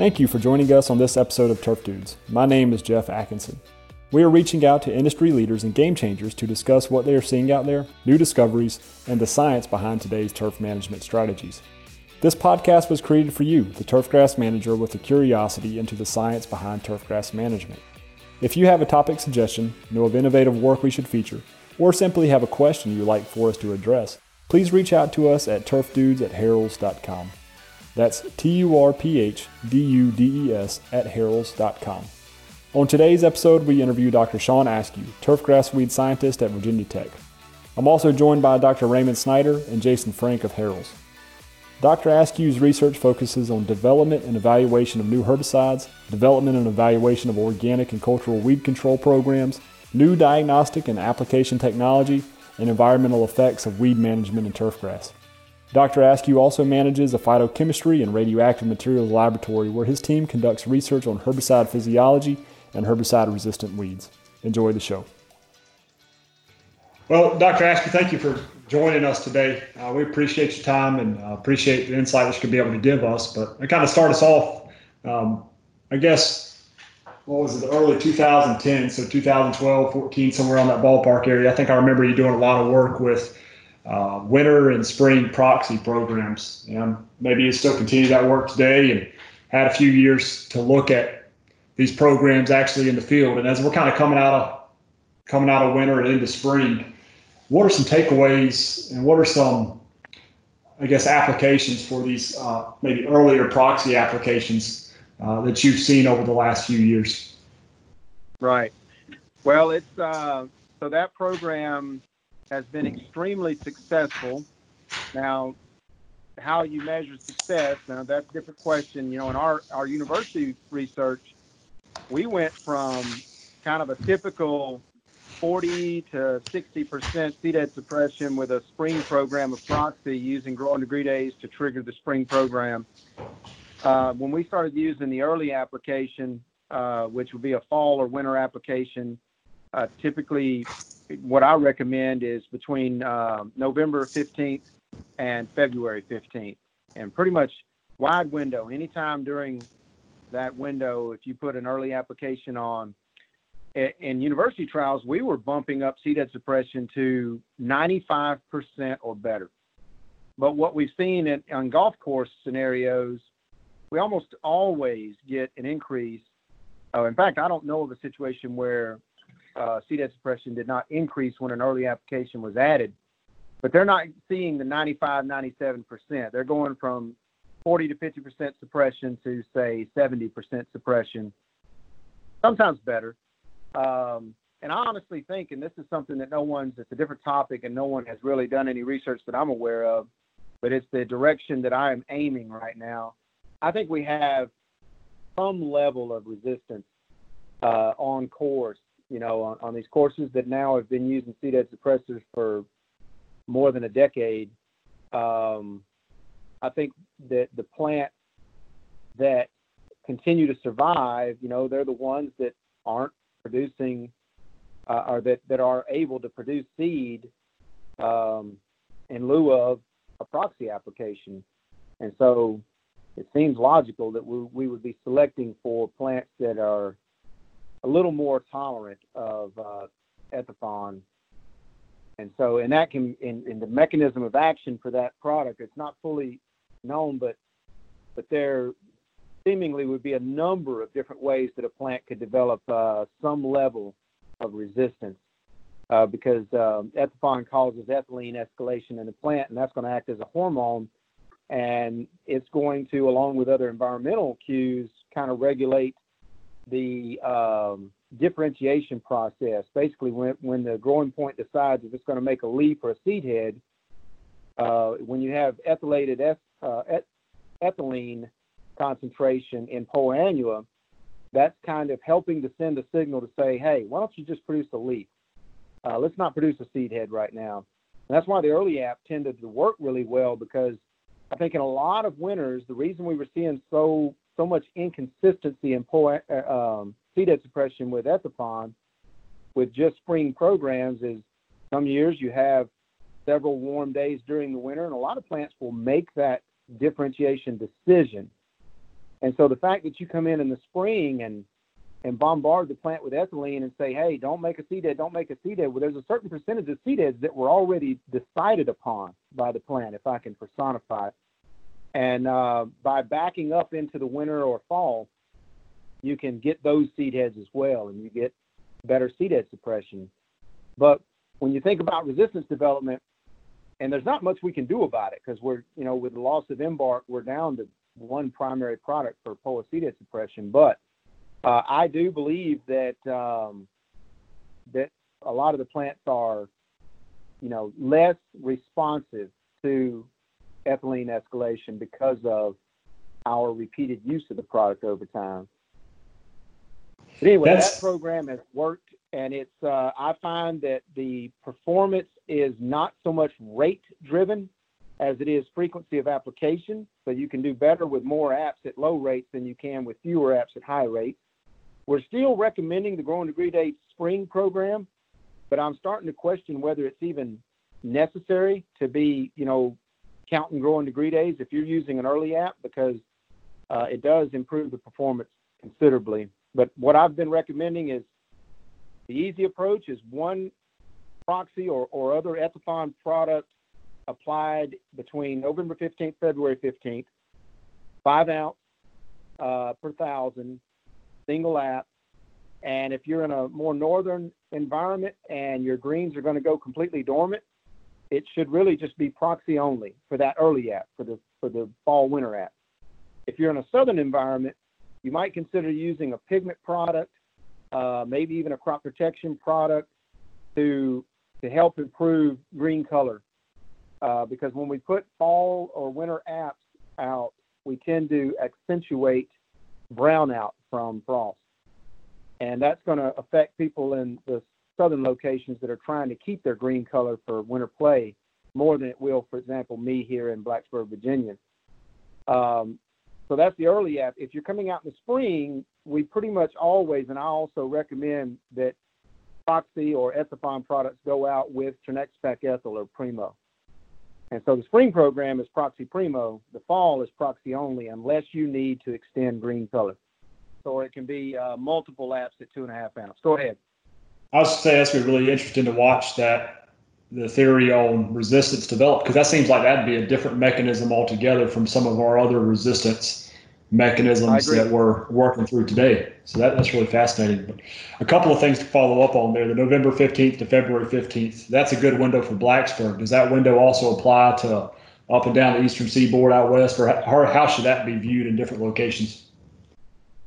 Thank you for joining us on this episode of Turf Dudes. My name is Jeff Atkinson. We are reaching out to industry leaders and game changers to discuss what they are seeing out there, new discoveries, and the science behind today's turf management strategies. This podcast was created for you, the turfgrass manager with a curiosity into the science behind turfgrass management. If you have a topic suggestion, know of innovative work we should feature, or simply have a question you'd like for us to address, please reach out to us at turfdudes at harrells.com. That's T U R P H D U D E S at harrells.com. On today's episode, we interview Dr. Shawn Askew, turfgrass weed scientist at Virginia Tech. I'm also joined by Dr. Raymond Snyder and Jason Frank of Harrells. Dr. Askew's research focuses on development and evaluation of new herbicides, development and evaluation of organic and cultural weed control programs, new diagnostic and application technology, and environmental effects of weed management in turfgrass. Dr. Askew also manages a phytochemistry and radioactive materials laboratory where his team conducts research on herbicide physiology and herbicide resistant weeds. Enjoy the show. Well, Dr. Askew, thank you for joining us today. Uh, we appreciate your time and uh, appreciate the insight that you could be able to give us. But to kind of start us off, um, I guess, what was it, early 2010, so 2012, 14, somewhere on that ballpark area. I think I remember you doing a lot of work with uh, winter and spring proxy programs. And maybe you still continue that work today and had a few years to look at these programs actually in the field. And as we're kind of coming out of coming out of winter and into spring, what are some takeaways and what are some, I guess, applications for these uh, maybe earlier proxy applications uh, that you've seen over the last few years? Right. Well, it's uh, so that program has been extremely successful. Now, how you measure success, now that's a different question. You know, in our, our university research, we went from kind of a typical 40 to 60% seed head suppression with a spring program of proxy using growing degree days to trigger the spring program. Uh, when we started using the early application, uh, which would be a fall or winter application, uh, typically what I recommend is between uh, November 15th and February 15th, and pretty much wide window. Anytime during that window, if you put an early application on, in university trials, we were bumping up head suppression to 95% or better. But what we've seen in, on golf course scenarios, we almost always get an increase. Uh, in fact, I don't know of a situation where uh, head suppression did not increase when an early application was added, but they're not seeing the 95, 97%. They're going from 40 to 50% suppression to say 70% suppression, sometimes better. Um, and I honestly think, and this is something that no one's, it's a different topic and no one has really done any research that I'm aware of, but it's the direction that I am aiming right now. I think we have some level of resistance uh, on course you know, on, on these courses that now have been using head suppressors for more than a decade, um, I think that the plants that continue to survive, you know, they're the ones that aren't producing uh, or that, that are able to produce seed um, in lieu of a proxy application. And so it seems logical that we, we would be selecting for plants that are a little more tolerant of uh. And so, and that can, in, in the mechanism of action for that product, it's not fully known, but but there seemingly would be a number of different ways that a plant could develop uh, some level of resistance uh, because um, causes ethylene escalation in the plant, and that's going to act as a hormone, and it's going to, along with other environmental cues, kind of regulate the um, differentiation process. Basically, when, when the growing point decides if it's going to make a leaf or a seed head, uh, when you have ethylated eth- uh, et- ethylene concentration in poa annua, that's kind of helping to send a signal to say, hey, why don't you just produce a leaf? Uh, let's not produce a seed head right now. And that's why the early app tended to work really well because I think in a lot of winters, the reason we were seeing so so much inconsistency in uh, um, head suppression with Ethephon with just spring programs is some years you have several warm days during the winter, and a lot of plants will make that differentiation decision And so the fact that you come in in the spring and and bombard the plant with ethylene and say, hey, don't make a seed don't make a seed. Well, there's a certain percentage of seed that were already decided upon by the plant, if I can personify. And uh, by backing up into the winter or fall, you can get those seed heads as well, and you get better seed head suppression. But when you think about resistance development, and there's not much we can do about it because we're, you know, with the loss of Embark, we're down to one primary product for POA seed head suppression. But uh, I do believe that um, that a lot of the plants are, you know, less responsive to ethylene escalation because of our repeated use of the product over time. But anyway, That's... that program has worked, and it's uh, I find that the performance is not so much rate driven as it is frequency of application. So you can do better with more apps at low rates than you can with fewer apps at high rates. We're still recommending the Growing Degree Days spring program, but I'm starting to question whether it's even necessary to be, you know, counting growing degree days if you're using an early app because uh, it does improve the performance considerably. But what I've been recommending is the easy approach is one proxy or, or other Ethephon product applied between November 15th, February 15th, five ounce uh, per thousand, single app. And if you're in a more northern environment and your greens are going to go completely dormant, it should really just be proxy only for that early app, for the for the fall winter app. If you're in a southern environment, you might consider using a pigment product, uh, maybe even a crop protection product to to help improve green color. Uh, because when we put fall or winter apps out, we tend to accentuate brownout from frost, and that's going to affect people in the southern locations that are trying to keep their green color for winter play more than it will, for example, me here in Blacksburg, Virginia. Um, so that's the early app. If you're coming out in the spring, we pretty much always, and I also recommend that Proxy or Ethephon products go out with Trinexapac Ethyl or Primo. And so the spring program is Proxy Primo. The fall is Proxy only, unless you need to extend green color. Or it can be uh, multiple apps at two and a half ounce. Go ahead. I was say that's be really interesting to watch that the theory on resistance develop because that seems like that'd be a different mechanism altogether from some of our other resistance mechanisms that we're working through today. So that, that's really fascinating. But a couple of things to follow up on there. The November 15th to February 15th, that's a good window for Blacksburg. Does that window also apply to up and down the eastern seaboard out west, or how, how should that be viewed in different locations?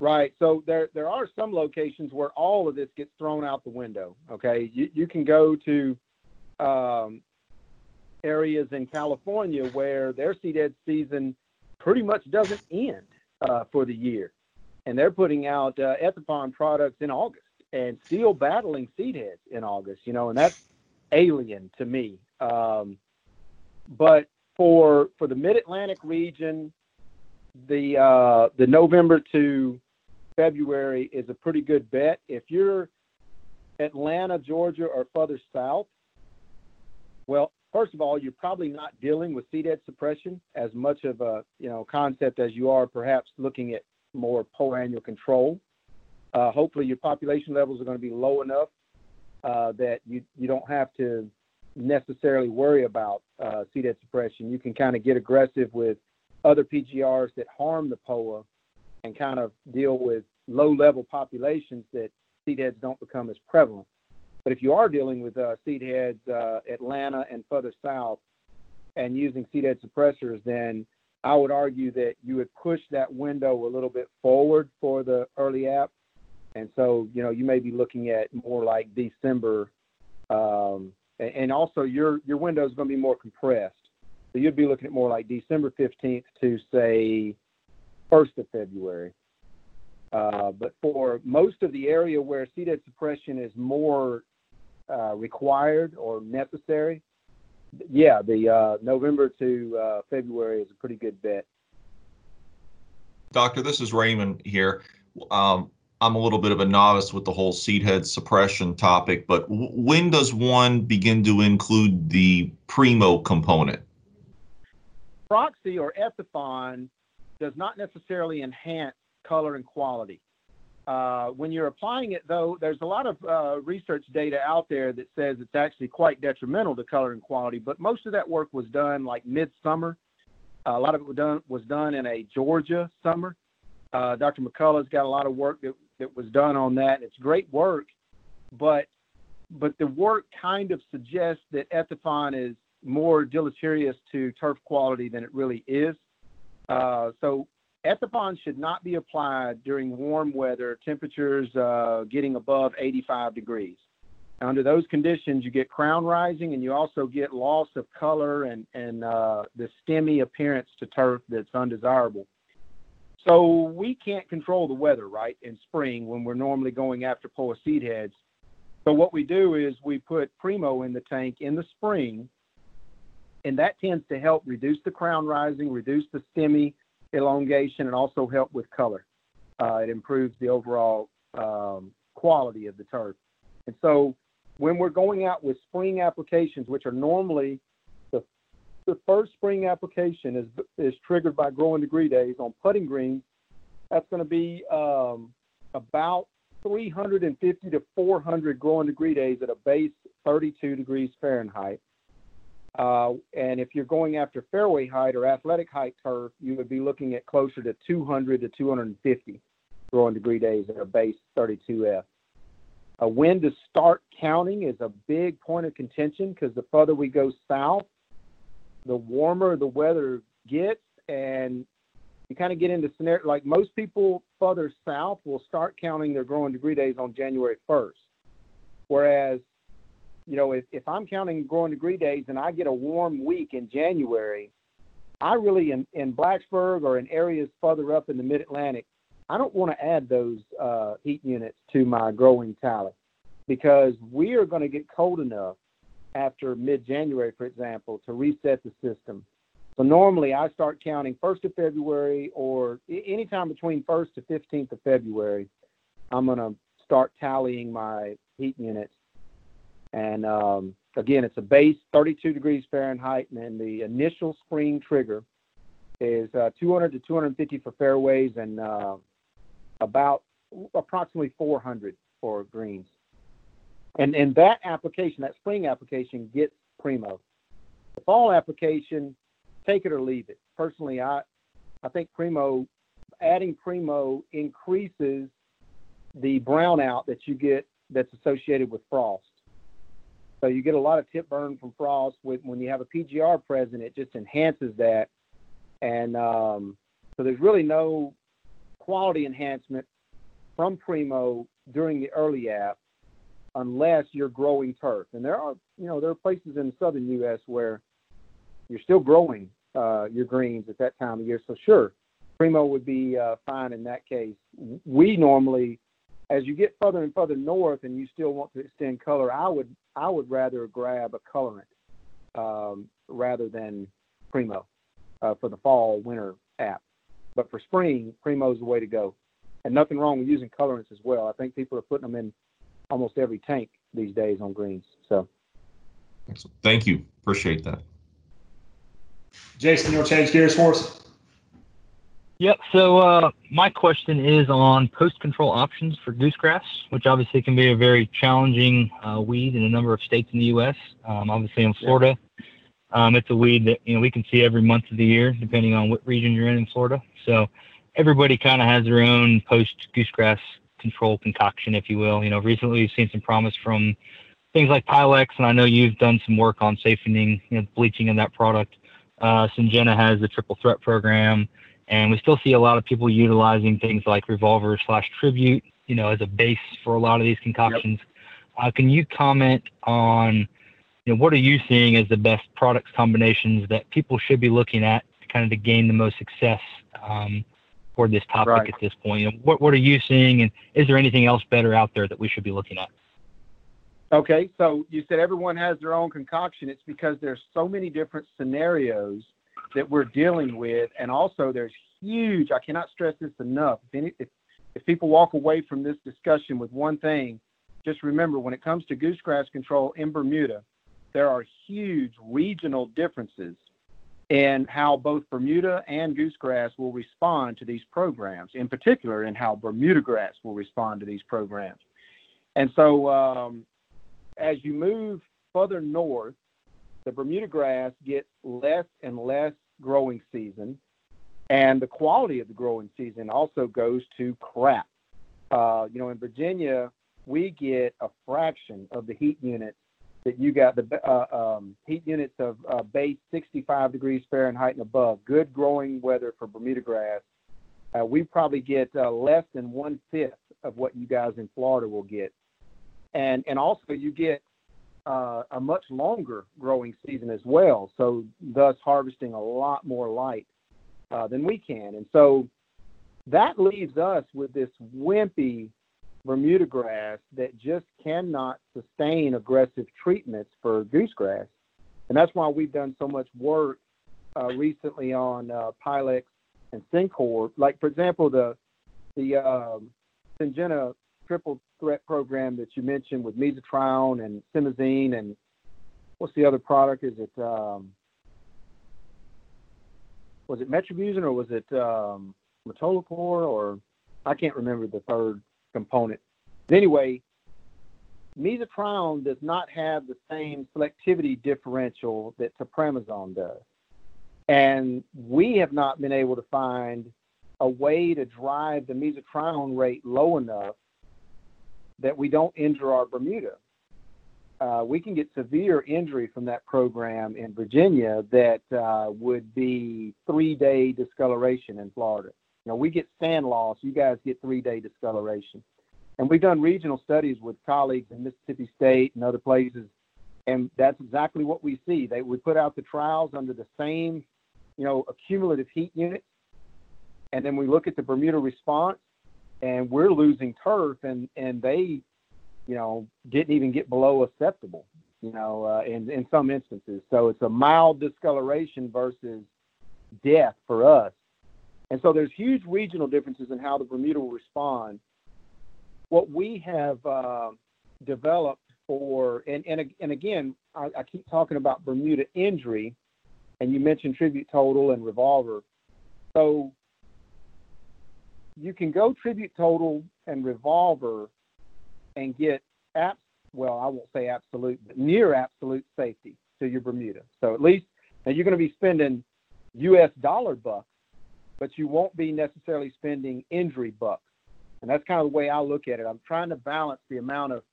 Right. So there there are some locations where all of this gets thrown out the window. Okay. You you can go to um, areas in California where their seed head season pretty much doesn't end uh, for the year, and they're putting out uh, Ethephon products in August and still battling seed heads in August. You know, and that's alien to me. Um, but for for the Mid Atlantic region, the uh, the November to February is a pretty good bet. If you're Atlanta, Georgia, or further south, well, first of all, you're probably not dealing with head suppression as much of a you know concept as you are perhaps looking at more POA annual control. Uh, hopefully, your population levels are going to be low enough uh, that you you don't have to necessarily worry about uh, head suppression. You can kind of get aggressive with other PGRs that harm the POA and kind of deal with low level populations that seed heads don't become as prevalent. But if you are dealing with uh, seed heads, uh, Atlanta and further south, and using seed head suppressors, then I would argue that you would push that window a little bit forward for the early app. And so, you know, you may be looking at more like December. Um, and also, your, your window is going to be more compressed. So you'd be looking at more like December 15th to, say, 1st of February. Uh, but for most of the area where seed head suppression is more uh, required or necessary, yeah, the uh, November to uh, February is a pretty good bet. Doctor, this is Raymond here. Um, I'm a little bit of a novice with the whole seed head suppression topic, but w- when does one begin to include the primo component? Proxy or Ethephon does not necessarily enhance color and quality. Uh, when you're applying it, though, there's a lot of uh, research data out there that says it's actually quite detrimental to color and quality. But most of that work was done like midsummer. Uh, a lot of it was done was done in a Georgia summer. Uh, Dr. McCullough's got a lot of work that, that was done on that. It's great work, but but the work kind of suggests that Ethephon is more deleterious to turf quality than it really is. Uh, so Ethephon should not be applied during warm weather, temperatures uh, getting above 85 degrees. Under those conditions, you get crown rising and you also get loss of color and, and uh, the stemmy appearance to turf that's undesirable. So we can't control the weather, right, in spring when we're normally going after poa seed heads. So what we do is we put Primo in the tank in the spring, and that tends to help reduce the crown rising, reduce the stemmy elongation, and also help with color. Uh, it improves the overall um, quality of the turf. And so when we're going out with spring applications, which are normally the, the first spring application is, is triggered by growing degree days on putting greens, that's going to be um, about 350 to 400 growing degree days at a base 32 degrees Fahrenheit. Uh, and if you're going after fairway height or athletic height turf, you would be looking at closer to 200 to 250 growing degree days at a base 32F. Uh, when to start counting is a big point of contention because the further we go south, the warmer the weather gets, and you kind of get into scenario like most people further south will start counting their growing degree days on January 1st, whereas you know, if, if I'm counting growing degree days and I get a warm week in January, I really, in, in Blacksburg or in areas further up in the mid Atlantic, I don't want to add those uh, heat units to my growing tally because we are going to get cold enough after mid January, for example, to reset the system. So normally I start counting 1st of February or anytime between 1st to 15th of February, I'm going to start tallying my heat units and um, again, it's a base 32 degrees Fahrenheit, and then the initial spring trigger is uh, 200 to 250 for fairways and uh, about approximately 400 for greens. And and that application, that spring application, gets primo. The fall application, take it or leave it. Personally, I I think primo, adding primo increases the brownout that you get that's associated with frost. So you get a lot of tip burn from frost. With when you have a PGR present, it just enhances that. And um, so there's really no quality enhancement from Primo during the early app unless you're growing turf. And there are, you know, there are places in the southern U.S. where you're still growing uh, your greens at that time of year. So sure, Primo would be uh, fine in that case. We normally as you get further and further north and you still want to extend color, I would I would rather grab a colorant um, rather than Primo uh, for the fall winter app. But for spring, Primo is the way to go. And nothing wrong with using colorants as well. I think people are putting them in almost every tank these days on greens. So, Excellent. thank you. Appreciate that. Jason, you'll change gears for us. Yep. So uh, my question is on post control options for goosegrass, which obviously can be a very challenging uh, weed in a number of states in the U.S. Um, obviously in Florida, um, it's a weed that you know we can see every month of the year, depending on what region you're in in Florida. So everybody kind of has their own post goosegrass control concoction, if you will. You know, recently we've seen some promise from things like Pylex, and I know you've done some work on safening, you know, bleaching in that product. Uh, Syngenta has the triple threat program. And we still see a lot of people utilizing things like revolver slash tribute, you know, as a base for a lot of these concoctions. Yep. Uh, can you comment on, you know, what are you seeing as the best products combinations that people should be looking at to kind of to gain the most success um, for this topic right. at this point? You know, what what are you seeing, and is there anything else better out there that we should be looking at? Okay, so you said everyone has their own concoction. It's because there's so many different scenarios that we're dealing with, and also there's huge. I cannot stress this enough. If, any, if, if people walk away from this discussion with one thing, just remember when it comes to goosegrass control in Bermuda, there are huge regional differences in how both Bermuda and goosegrass will respond to these programs, in particular, in how Bermuda grass will respond to these programs. And so, um, as you move further north, the Bermuda grass gets less and less growing season, and the quality of the growing season also goes to crap. Uh, you know, in Virginia, we get a fraction of the heat units that you got the uh, um, heat units of uh, base 65 degrees Fahrenheit and above, good growing weather for Bermuda grass. Uh, we probably get uh, less than one fifth of what you guys in Florida will get, and and also you get uh, a much longer growing season as well. So thus harvesting a lot more light uh, than we can, and so that leaves us with this wimpy Bermuda grass that just cannot sustain aggressive treatments for goosegrass. And that's why we've done so much work uh, recently on uh, Pylex and Sencor. Like, for example, the the um, Syngenta triple threat program that you mentioned with mesotrione and simazine and what's the other product? Is it um, was it metribuzin or was it um, metolachlor or I can't remember the third component. But anyway, mesotrione does not have the same selectivity differential that topramezone does. And we have not been able to find a way to drive the mesotrione rate low enough that we don't injure our Bermuda. Uh, we can get severe injury from that program in Virginia that uh, would be three day discoloration in Florida. You know, we get sand loss, you guys get three day discoloration. And we've done regional studies with colleagues in Mississippi State and other places, and that's exactly what we see. They we put out the trials under the same, you know, accumulative heat units, and then we look at the Bermuda response, and we're losing turf, and and they, you know, didn't even get below acceptable, you know, uh, in in some instances. So it's a mild discoloration versus death for us. And so there's huge regional differences in how the Bermuda will respond what we have uh, developed for, and, and, and again, I, I, keep talking about Bermuda injury, and you mentioned tribute total and revolver. So you can go tribute total and revolver and get apps. Well, I won't say absolute, but near absolute safety to your Bermuda. So at least now you're going to be spending U.S. dollar bucks, but you won't be necessarily spending injury bucks. And that's kind of the way I look at it. I'm trying to balance the amount of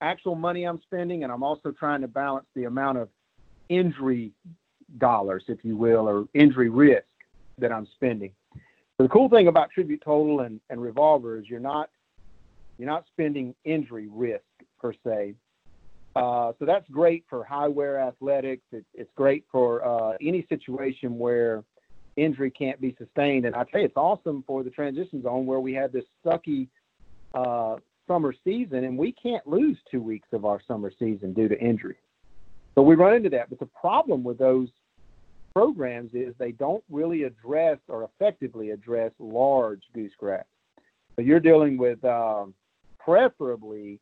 actual money I'm spending, and I'm also trying to balance the amount of injury dollars, if you will, or injury risk that I'm spending. The cool thing about Tribute Total and, and Revolver is you're not you're not spending injury risk per se. Uh, so that's great for high wear athletics. It, it's great for uh, any situation where injury can't be sustained. And I tell you, it's awesome for the transition zone where we had this sucky uh, summer season, and we can't lose two weeks of our summer season due to injury. So we run into that. But the problem with those programs is they don't really address or effectively address large goosegrass. So you're dealing with um, preferably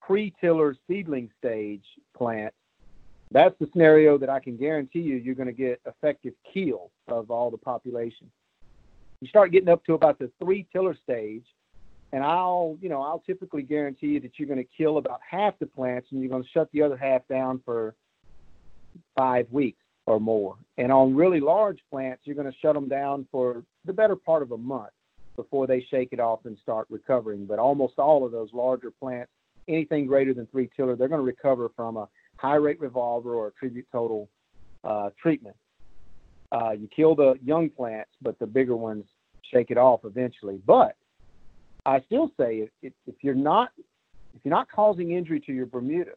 pre-tiller seedling stage plants that's the scenario that I can guarantee you you're going to get effective kill of all the population. You start getting up to about the three tiller stage, and I'll, you know, I'll typically guarantee you that you're going to kill about half the plants, and you're going to shut the other half down for five weeks or more. And on really large plants, you're going to shut them down for the better part of a month before they shake it off and start recovering. But almost all of those larger plants, anything greater than three tiller, they're going to recover from a high rate revolver or tribute total uh, treatment. Uh, you kill the young plants, but the bigger ones shake it off eventually. But I still say if, if you're not if you're not causing injury to your Bermuda,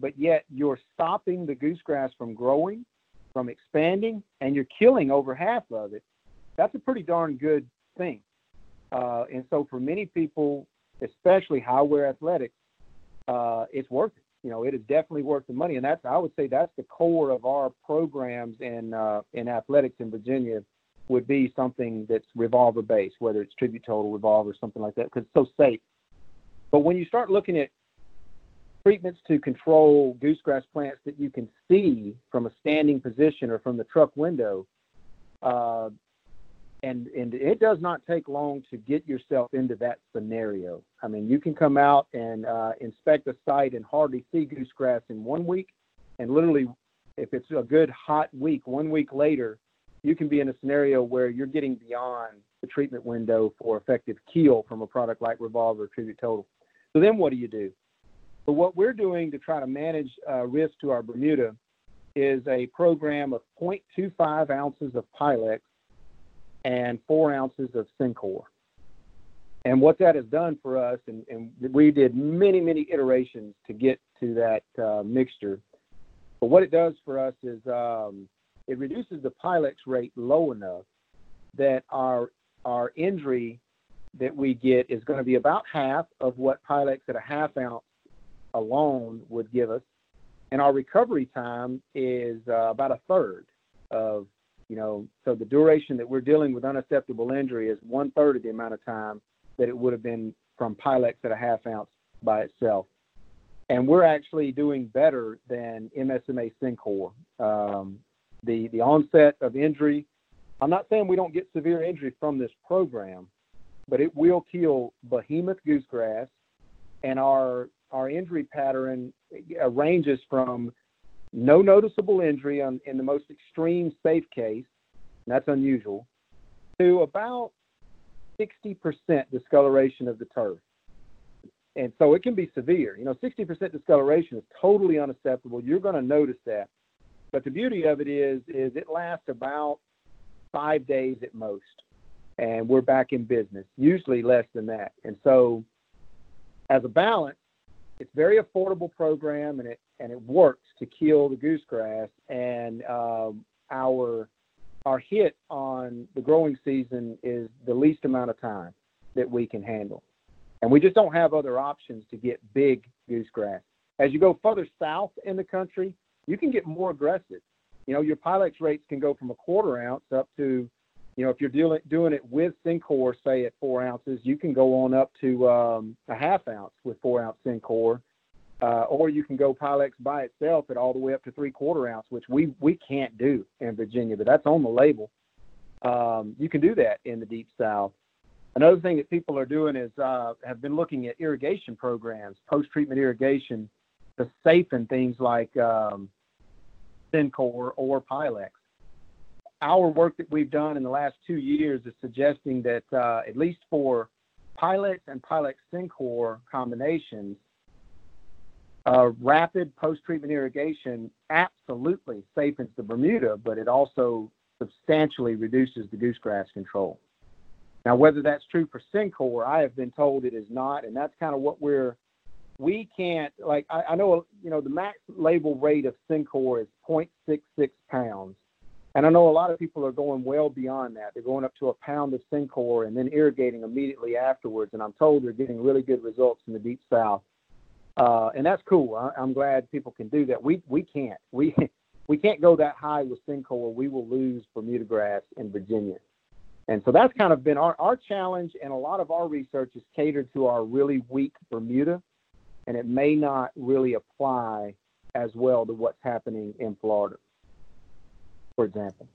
but yet you're stopping the goosegrass from growing, from expanding, and you're killing over half of it, that's a pretty darn good thing. Uh, and so for many people, especially high wear athletics, uh, it's worth it you know, it is definitely worth the money. And that's, I would say, that's the core of our programs in uh, in athletics in Virginia would be something that's revolver based, whether it's tribute total revolver, or something like that, because it's so safe. But when you start looking at treatments to control goosegrass plants that you can see from a standing position or from the truck window. Uh, and and it does not take long to get yourself into that scenario. I mean, you can come out and uh, inspect a site and hardly see goosegrass in one week, and literally, if it's a good hot week, one week later, you can be in a scenario where you're getting beyond the treatment window for effective kill from a product like Revolver Tribute Total. So then, what do you do? But what we're doing to try to manage uh, risk to our Bermuda is a program of 0.25 ounces of Pylex and four ounces of Sencor. And what that has done for us, and, and we did many, many iterations to get to that uh, mixture. But what it does for us is um, it reduces the Pylex rate low enough that our our injury that we get is going to be about half of what Pylex at a half ounce alone would give us, and our recovery time is uh, about a third of you know. So the duration that we're dealing with unacceptable injury is one third of the amount of time that it would have been from Pylex at a half ounce by itself. And we're actually doing better than MSMA Sencor. Um, the the onset of injury. I'm not saying we don't get severe injury from this program, but it will kill behemoth goosegrass, and our our injury pattern uh, ranges from no noticeable injury on, in the most extreme safe case, that's unusual, to about 60% discoloration of the turf. And so it can be severe. You know, 60% discoloration is totally unacceptable. You're going to notice that. But the beauty of it is, is it lasts about five days at most, and we're back in business. Usually less than that. And so, as a balance, it's very affordable program, and it and it works to kill the goosegrass. And um, our our hit on the growing season is the least amount of time that we can handle. And we just don't have other options to get big goosegrass. As you go further south in the country, you can get more aggressive. You know, your Pylex rates can go from a quarter ounce up to, you know, if you're dealing, doing it with Sencor, say at four ounces, you can go on up to um, a half ounce with four ounce Sencor. Uh, or you can go Pylex by itself at all the way up to three quarter ounce, which we, we can't do in Virginia, but that's on the label. Um, you can do that in the deep south. Another thing that people are doing is uh, have been looking at irrigation programs, post treatment irrigation, to safen things like um, or Pylex. Our work that we've done in the last two years is suggesting that uh, at least for Pylex and Pylex Sencor combinations, uh, rapid post-treatment irrigation absolutely safens the Bermuda, but it also substantially reduces the goosegrass control. Now, whether that's true for Sencor, I have been told it is not, and that's kind of what we're we can't like I, I know you know the max label rate of Sencor is 0.66 pounds, and I know a lot of people are going well beyond that. They're going up to a pound of Sencor and then irrigating immediately afterwards, and I'm told they're getting really good results in the deep south, uh, and that's cool. I, I'm glad people can do that. We we can't we we can't go that high with Sencor. We will lose Bermuda grass in Virginia. And so that's kind of been our, our challenge, and a lot of our research is catered to our really weak Bermuda and it may not really apply as well to what's happening in Florida, for example.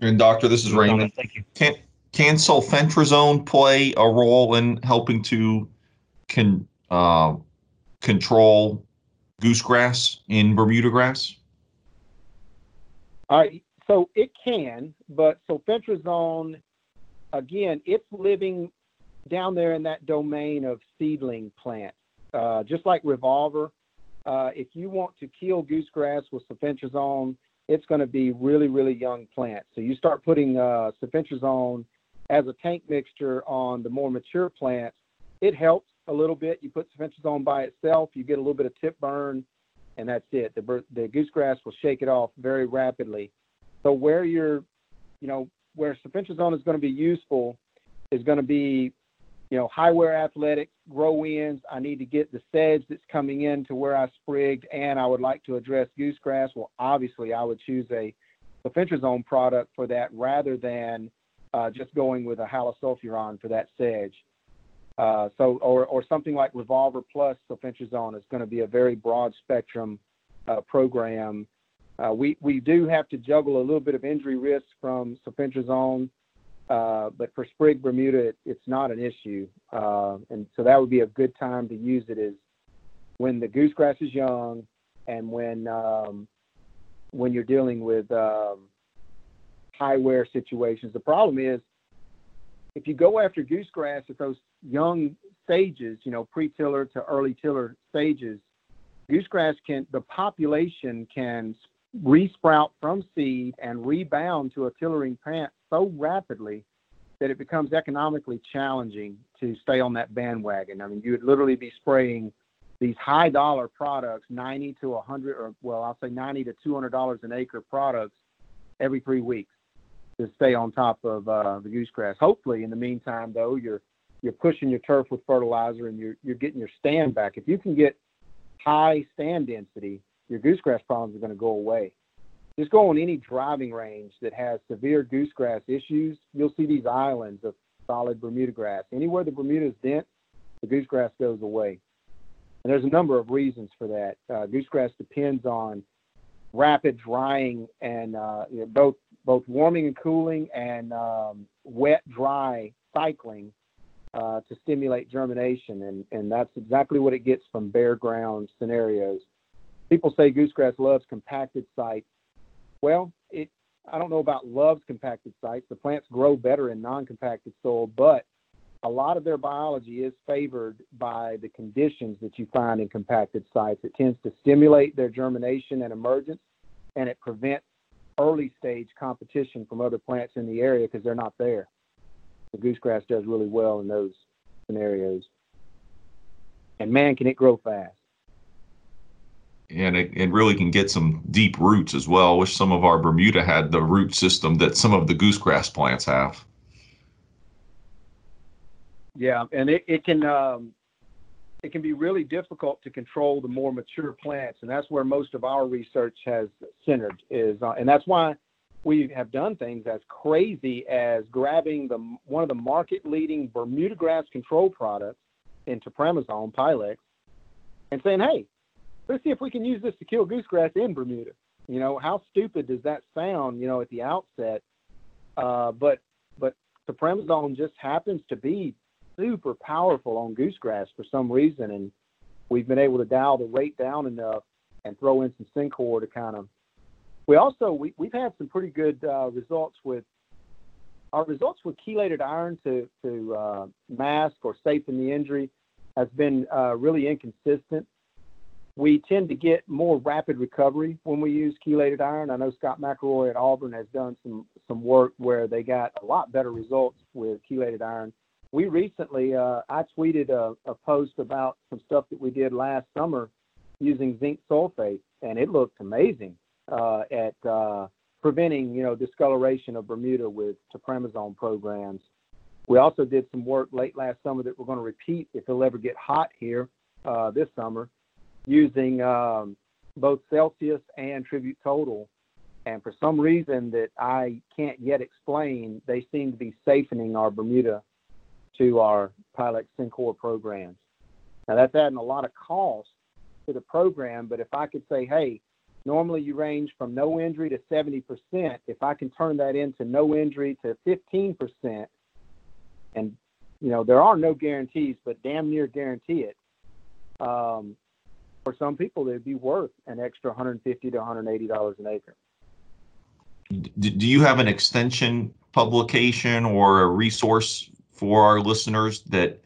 And doctor, this is Raymond. Thank you. Can can sulfentrazone play a role in helping to can uh, control goosegrass in Bermuda grass? All right, so it can, but sulfentrazone, again, it's living down there in that domain of seedling plants. Uh, just like Revolver, uh, if you want to kill goosegrass with sulfentrazone, it's going to be really, really young plants. So you start putting uh, sulfentrazone as a tank mixture on the more mature plants. It helps a little bit. You put sulfentrazone by itself, you get a little bit of tip burn, and that's it. The, the goosegrass will shake it off very rapidly. So where you're, you know, where sulfentrazone is going to be useful is going to be you know, high wear athletics, grow ends. I need to get the sedge that's coming in to where I sprigged, and I would like to address goosegrass. Well, obviously, I would choose a sulfentrazone product for that rather than uh, just going with a halosulfuron for that sedge. Uh, so, or, or something like Revolver Plus sulfentrazone is going to be a very broad spectrum uh, program. Uh, we, we do have to juggle a little bit of injury risk from sulfentrazone, uh, but for Sprig Bermuda, it, it's not an issue. Uh, and so that would be a good time to use it is when the goosegrass is young and when, um, when you're dealing with um, high wear situations. The problem is if you go after goosegrass at those young stages, you know, pre-tiller to early tiller stages, goosegrass can the population can resprout from seed and rebound to a tillering plant so rapidly that it becomes economically challenging to stay on that bandwagon. I mean, you would literally be spraying these high dollar products, 90 to 100, or well, I'll say 90 to 200 dollars an acre products every three weeks to stay on top of uh, the goosegrass. Hopefully, in the meantime, though, you're you're pushing your turf with fertilizer and you're you're getting your stand back. If you can get high stand density, your goosegrass problems are going to go away. Just go on any driving range that has severe goosegrass issues. You'll see these islands of solid Bermuda grass. Anywhere the Bermuda is dense, the goosegrass goes away. And there's a number of reasons for that. Uh, goosegrass depends on rapid drying and uh, you know, both both warming and cooling and um, wet dry cycling uh, to stimulate germination and, and that's exactly what it gets from bare ground scenarios people say goosegrass loves compacted sites well it i don't know about loves compacted sites the plants grow better in non-compacted soil but a lot of their biology is favored by the conditions that you find in compacted sites it tends to stimulate their germination and emergence and it prevents early stage competition from other plants in the area because they're not there. The goosegrass does really well in those scenarios. And man, can it grow fast. And it, it really can get some deep roots as well. I wish some of our Bermuda had the root system that some of the goosegrass plants have. Yeah, and it, it can um, it can be really difficult to control the more mature plants, and that's where most of our research has centered. Is uh, and that's why we have done things as crazy as grabbing the one of the market-leading Bermuda grass control products in topramezone Pylex and saying, "Hey, let's see if we can use this to kill goosegrass in Bermuda." You know, how stupid does that sound? You know, at the outset, uh, but but the Premazone just happens to be super powerful on goosegrass for some reason, and we've been able to dial the rate down enough and throw in some Sencor to kind of. We also we, we've had some pretty good uh, results with our results with chelated iron to to uh, mask or safen the injury has been uh, really inconsistent. We tend to get more rapid recovery when we use chelated iron. I know Scott McElroy at Auburn has done some some work where they got a lot better results with chelated iron we recently, uh, I tweeted a, a, post about some stuff that we did last summer using zinc sulfate, and it looked amazing uh, at uh, preventing, you know, discoloration of Bermuda with topramezone programs. We also did some work late last summer that we're going to repeat if it'll ever get hot here uh, this summer, using um, both Celsius and Tribute Total. And for some reason that I can't yet explain, they seem to be safening our Bermuda to our Pylex Sencor programs. Now that's adding a lot of cost to the program, but if I could say, hey, normally you range from no injury to 70%, if I can turn that into no injury to 15%, and you know there are no guarantees, but damn near guarantee it. Um, for some people, it'd be worth an extra 150 to 180 dollars an acre. Do you have an extension publication or a resource for our listeners that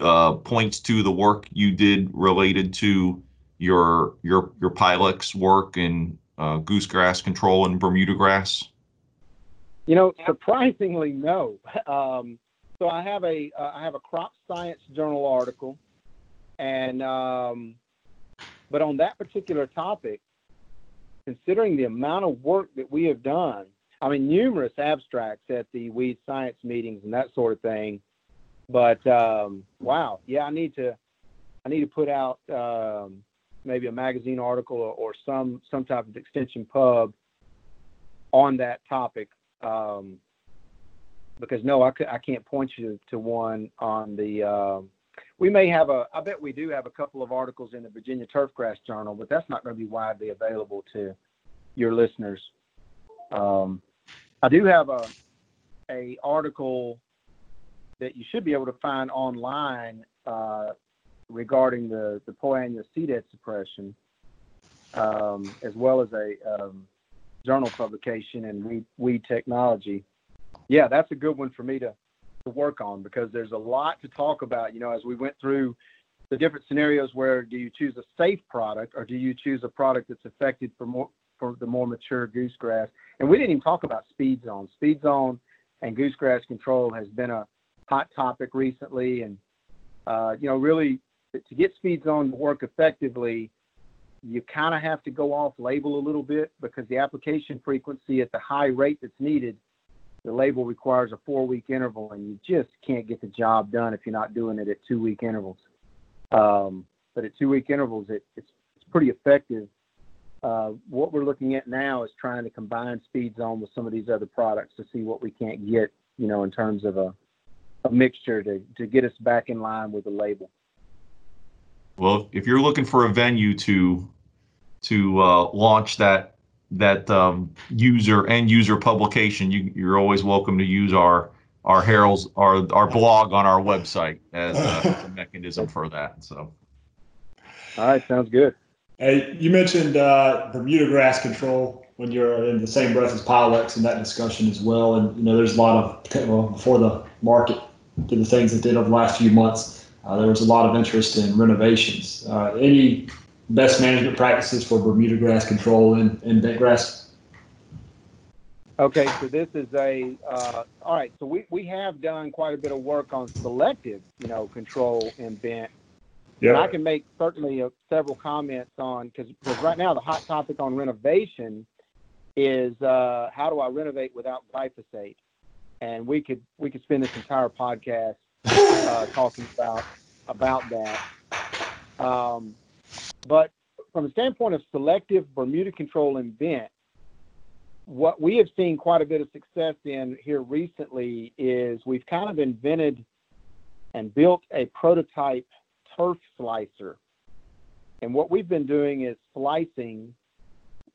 uh, points to the work you did related to your your your Pylex work in uh, goosegrass control and Bermuda grass? You know, surprisingly, no. Um, so I have a uh, I have a crop science journal article, and um, but on that particular topic, considering the amount of work that we have done I mean, numerous abstracts at the weed science meetings and that sort of thing. But um, wow, yeah, I need to, I need to put out um, maybe a magazine article or, or, some some type of extension pub on that topic. Um, because no, I, can't point you to one on the. Uh, we may have a. I bet we do have a couple of articles in the Virginia Turfgrass Journal, but that's not going to be widely available to your listeners. Um, I do have a a article that you should be able to find online uh, regarding the the poa annua seed head suppression, um, as well as a um, journal publication in weed, weed technology. Yeah, that's a good one for me to to work on because there's a lot to talk about. You know, as we went through the different scenarios where do you choose a safe product or do you choose a product that's effective for more for the more mature goosegrass? And we didn't even talk about SpeedZone. Speed zone and goosegrass control has been a hot topic recently, and uh, you know, really to get SpeedZone to work effectively, you kind of have to go off label a little bit because the application frequency at the high rate that's needed the label requires a four week interval, and you just can't get the job done if you're not doing it at two week intervals. Um, but at two week intervals, it, it's, it's pretty effective. Uh, what we're looking at now is trying to combine SpeedZone with some of these other products to see what we can't get, you know, in terms of a, a mixture to, to get us back in line with the label. Well, if you're looking for a venue to to uh, launch that that um, user and user publication, you, you're always welcome to use our our Harrell's our our blog on our website as a, a mechanism for that. So, all right, sounds good. Hey, you mentioned uh, Bermuda grass control when you're in the same breath as Pylex in that discussion as well. And you know, there's a lot of well, before the market did the things it did over the last few months. Uh, there was a lot of interest in renovations. Uh, any best management practices for Bermuda grass control and, in bent grass? Okay, so this is a uh, all right. So we, we have done quite a bit of work on selective, you know, control and bent. Yeah. And I can make certainly uh, several comments on because because right now the hot topic on renovation is uh, how do I renovate without glyphosate, and we could we could spend this entire podcast uh, talking about about that. Um, but from the standpoint of selective Bermuda control and bent, what we have seen quite a bit of success in here recently is we've kind of invented and built a prototype turf slicer. And what we've been doing is slicing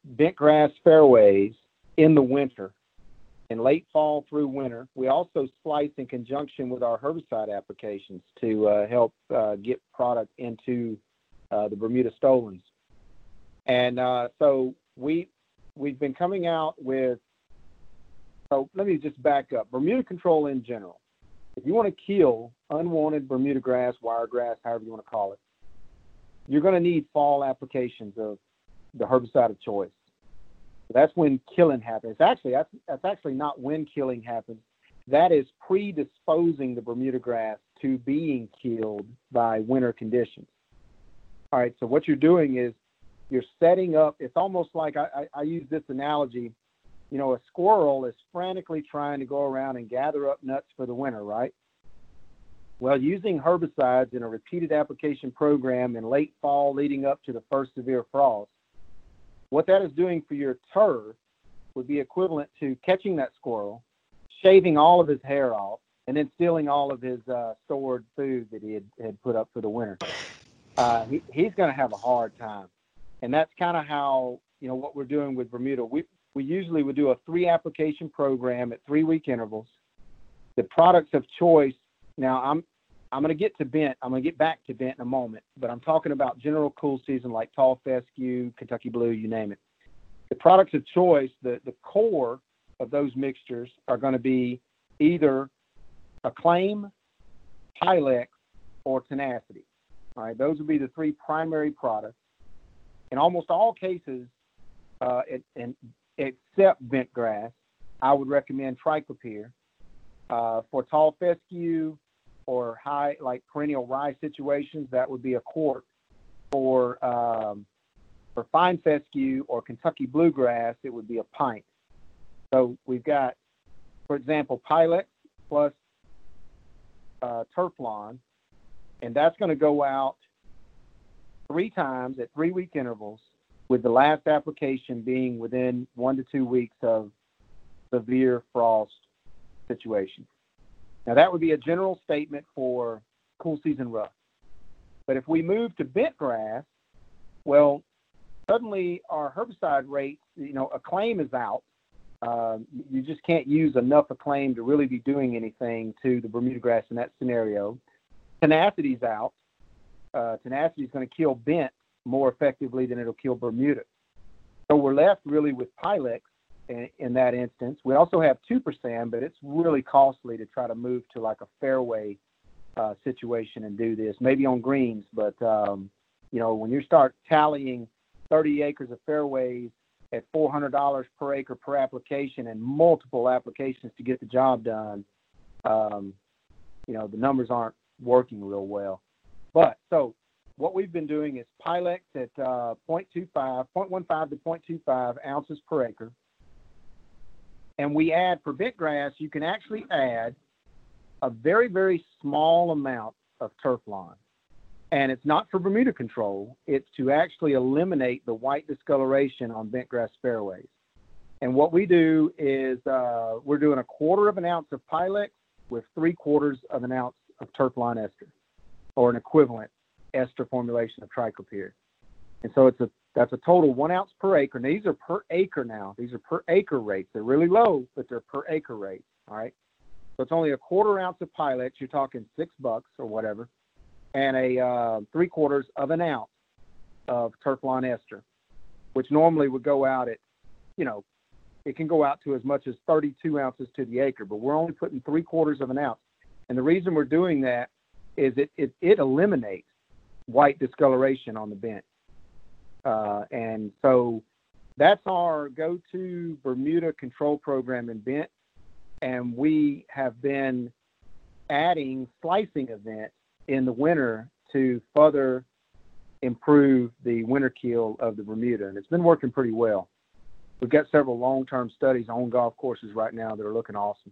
bent grass fairways in the winter, in late fall through winter. We also slice in conjunction with our herbicide applications to uh, help uh, get product into uh, the Bermuda Stolons. And uh, so we we've been coming out with. So let me just back up. Bermuda control in general. If you want to kill unwanted Bermuda grass, wiregrass, however you want to call it, you're going to need fall applications of the herbicide of choice. That's when killing happens. Actually, that's, that's actually not when killing happens. That is predisposing the Bermuda grass to being killed by winter conditions. All right. So what you're doing is you're setting up. It's almost like I, I, I use this analogy. You know, a squirrel is frantically trying to go around and gather up nuts for the winter, right? Well, using herbicides in a repeated application program in late fall leading up to the first severe frost, what that is doing for your turf would be equivalent to catching that squirrel, shaving all of his hair off, and then stealing all of his uh, stored food that he had, had put up for the winter uh, he, he's going to have a hard time. And that's kind of how, you know, what we're doing with Bermuda. We, we usually would do a three application program at three week intervals. The products of choice, now I'm, I'm going to get to bent. I'm going to get back to bent in a moment, but I'm talking about general cool season like tall fescue, Kentucky blue, you name it. The products of choice, the, the core of those mixtures are going to be either Acclaim, Pylex, or Tenacity. Those would be the three primary products. In almost all cases, uh, it, and except bent grass, I would recommend triclopyr. Uh, for tall fescue or high, like perennial rye situations, that would be a quart. For um, for fine fescue or Kentucky bluegrass, it would be a pint. So we've got, for example, Pylex plus uh, Turflon and that's going to go out three times at three week intervals, with the last application being within one to two weeks of severe frost situation. Now that would be a general statement for cool season rough. But if we move to bent grass, well, suddenly our herbicide rates, you know, Acclaim is out. Um, you just can't use enough Acclaim to really be doing anything to the Bermuda grass in that scenario. Tenacity's out. Uh, tenacity is going to kill bent more effectively than it'll kill Bermuda. So we're left really with Pylex in, in that instance. We also have Tupersan, but it's really costly to try to move to like a fairway uh, situation and do this, maybe on greens. But, um, you know, when you start tallying 30 acres of fairways at $400 per acre per application and multiple applications to get the job done, um, you know, the numbers aren't working real well. But so what we've been doing is Pylex at uh, 0.25, 0.15 to 0.25 ounces per acre. And we add for bent grass, you can actually add a very, very small amount of Turflon. And it's not for Bermuda control, it's to actually eliminate the white discoloration on bent grass fairways. And what we do is uh, we're doing a quarter of an ounce of Pylex with three quarters of an ounce of lawn ester or an equivalent ester formulation of triclopyr. And so it's a that's a total one ounce per acre. Now, these are per acre now. These are per acre rates. They're really low, but they're per acre rates. All right. So it's only a quarter ounce of Pylex. You're talking six bucks or whatever, and a uh, three quarters of an ounce of Turflon ester, which normally would go out at, you know, it can go out to as much as 32 ounces to the acre, but we're only putting three quarters of an ounce. And the reason we're doing that is it, it, it eliminates white discoloration on the bent. Uh, and so that's our go-to Bermuda control program in bent. And we have been adding slicing events in the winter to further improve the winter kill of the Bermuda. And it's been working pretty well. We've got several long-term studies on golf courses right now that are looking awesome.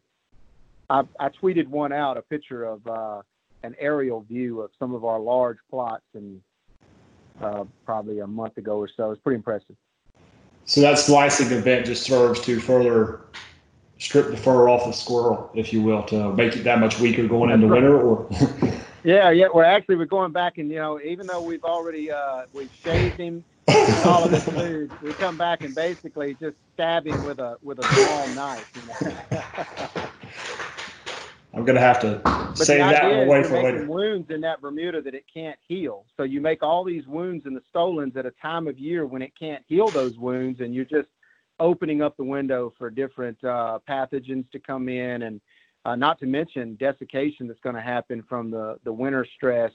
I, I tweeted one out, a picture of uh, an aerial view of some of our large plots and uh, probably a month ago or so. It's pretty impressive. So that slicing event just serves to further strip the fur off the squirrel, if you will, to make it that much weaker going That's into right. winter, or. yeah, yeah. We're actually we're going back and you know even though we've already uh, we've shaved him all of his food, we come back and basically just stab him with a with a small knife. You know? I'm gonna have to but save that away for later. Wounds in that Bermuda that it can't heal. So you make all these wounds in the stolons at a time of year when it can't heal those wounds, and you're just opening up the window for different uh, pathogens to come in, and uh, not to mention desiccation that's going to happen from the the winter stress.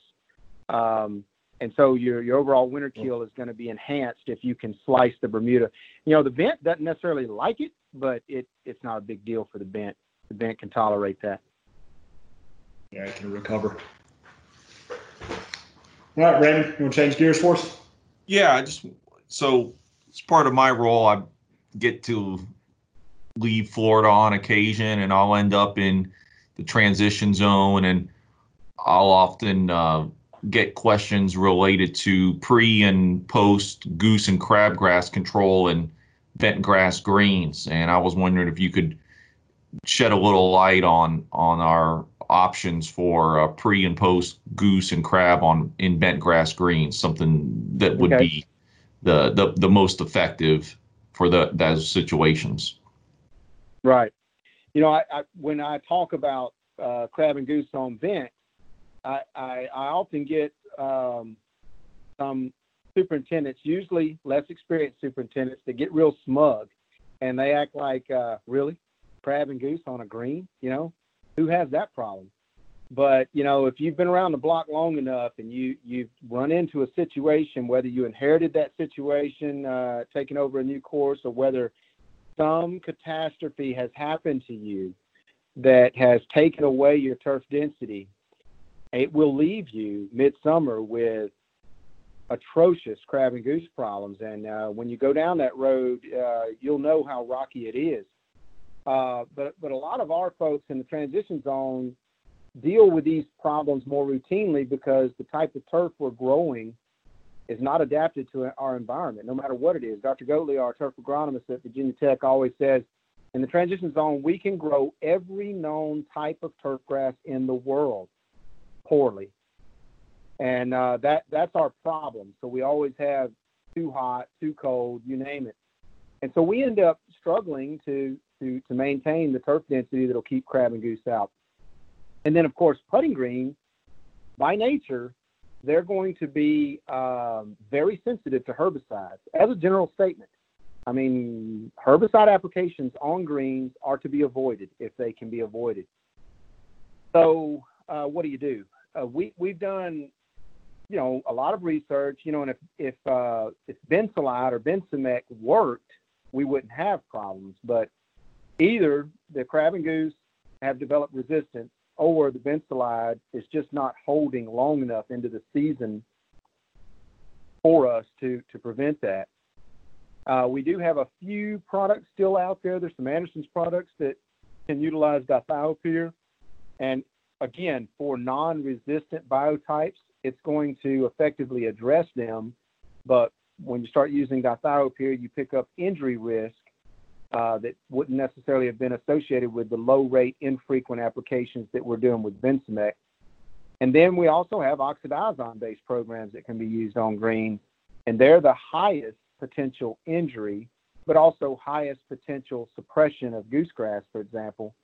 Um, and so your your overall winter kill is going to be enhanced if you can slice the Bermuda. You know the bent doesn't necessarily like it, but it it's not a big deal for the bent. The bent can tolerate that yeah, it can recover. All right, Brandon, you want to change gears for us? Yeah, I just so it's part of my role. I get to leave Florida on occasion, and I'll end up in the transition zone, and I'll often uh, get questions related to pre and post goose and crabgrass control and bent grass greens. And I was wondering if you could shed a little light on on our options for uh, pre and post goose and crab on in bent grass greens, something that would okay. be the, the the most effective for the those situations. Right. You know, I, I when I talk about uh, crab and goose on bent, I, I, I often get um, some superintendents, usually less experienced superintendents, that get real smug, and they act like, uh, really, crab and goose on a green? You know, who has that problem? But you know, if you've been around the block long enough and you you've run into a situation, whether you inherited that situation, uh, taking over a new course, or whether some catastrophe has happened to you that has taken away your turf density, it will leave you midsummer with atrocious crab and goose problems. And uh, when you go down that road, uh, you'll know how rocky it is. Uh, but but a lot of our folks in the transition zone deal with these problems more routinely because the type of turf we're growing is not adapted to our environment, no matter what it is. Dr. Goatley, our turf agronomist at Virginia Tech, always says In the transition zone, we can grow every known type of turf grass in the world poorly. And uh, that that's our problem. So we always have too hot, too cold, you name it. And so we end up struggling to to to maintain the turf density that'll keep crab and goose out. And then of course putting green, by nature, they're going to be um, very sensitive to herbicides. As a general statement, I mean, herbicide applications on greens are to be avoided if they can be avoided. So, uh, what do you do? Uh, we we've done, you know, a lot of research. You know, and if if uh, if Bensulide or Bensumec worked, we wouldn't have problems. But either the crab and goose have developed resistance, or the Bensulide is just not holding long enough into the season for us to to prevent that. Uh, we do have a few products still out there. There's some Anderson's products that can utilize dithiopyr. And again, for non-resistant biotypes, it's going to effectively address them. But when you start using dithiopyr, you pick up injury risk uh, that wouldn't necessarily have been associated with the low rate, infrequent applications that we're doing with Bensumec. And then we also have oxadiazon based programs that can be used on green, and they're the highest potential injury, but also highest potential suppression of goosegrass, for example.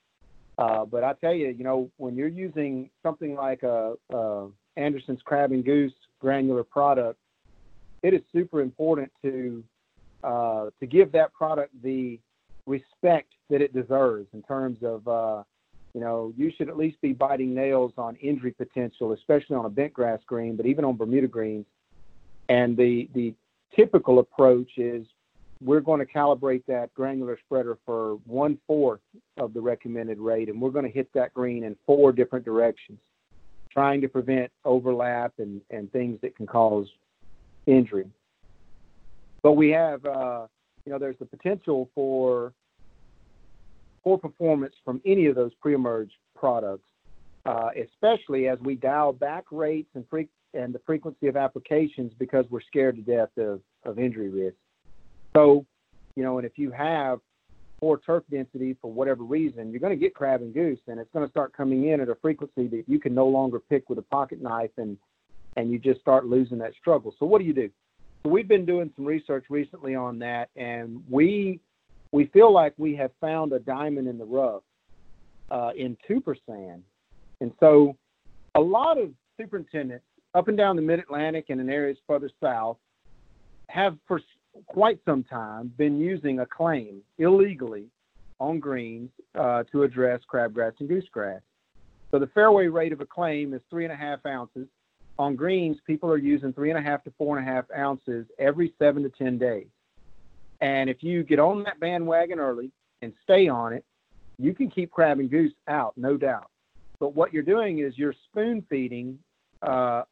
Uh, but I tell you, you know, when you're using something like a, a Anderson's Crab and Goose granular product, it is super important to uh, to give that product the respect that it deserves in terms of uh, you know you should at least be biting nails on injury potential, especially on a bent grass green, but even on Bermuda greens. And the the typical approach is we're going to calibrate that granular spreader for one fourth of the recommended rate, and we're going to hit that green in four different directions, trying to prevent overlap and, and things that can cause injury. But we have, uh, you know, there's the potential for poor performance from any of those pre-emerge products, uh, especially as we dial back rates and freak and the frequency of applications because we're scared to death of, of injury risk. So, you know, and if you have poor turf density for whatever reason, you're going to get crab and goose, and it's going to start coming in at a frequency that you can no longer pick with a pocket knife, and and you just start losing that struggle. So what do you do? So we've been doing some research recently on that, and we we feel like we have found a diamond in the rough uh, in Tupersan, and so a lot of superintendents up and down the Mid Atlantic and in areas further south have for quite some time been using Acclaim illegally on greens uh, to address crabgrass and goosegrass. So the fairway rate of Acclaim is three and a half ounces. On greens, people are using three and a half to four and a half ounces every seven to 10 days. And if you get on that bandwagon early and stay on it, you can keep crab and goose out, no doubt. But what you're doing is you're spoon feeding uh,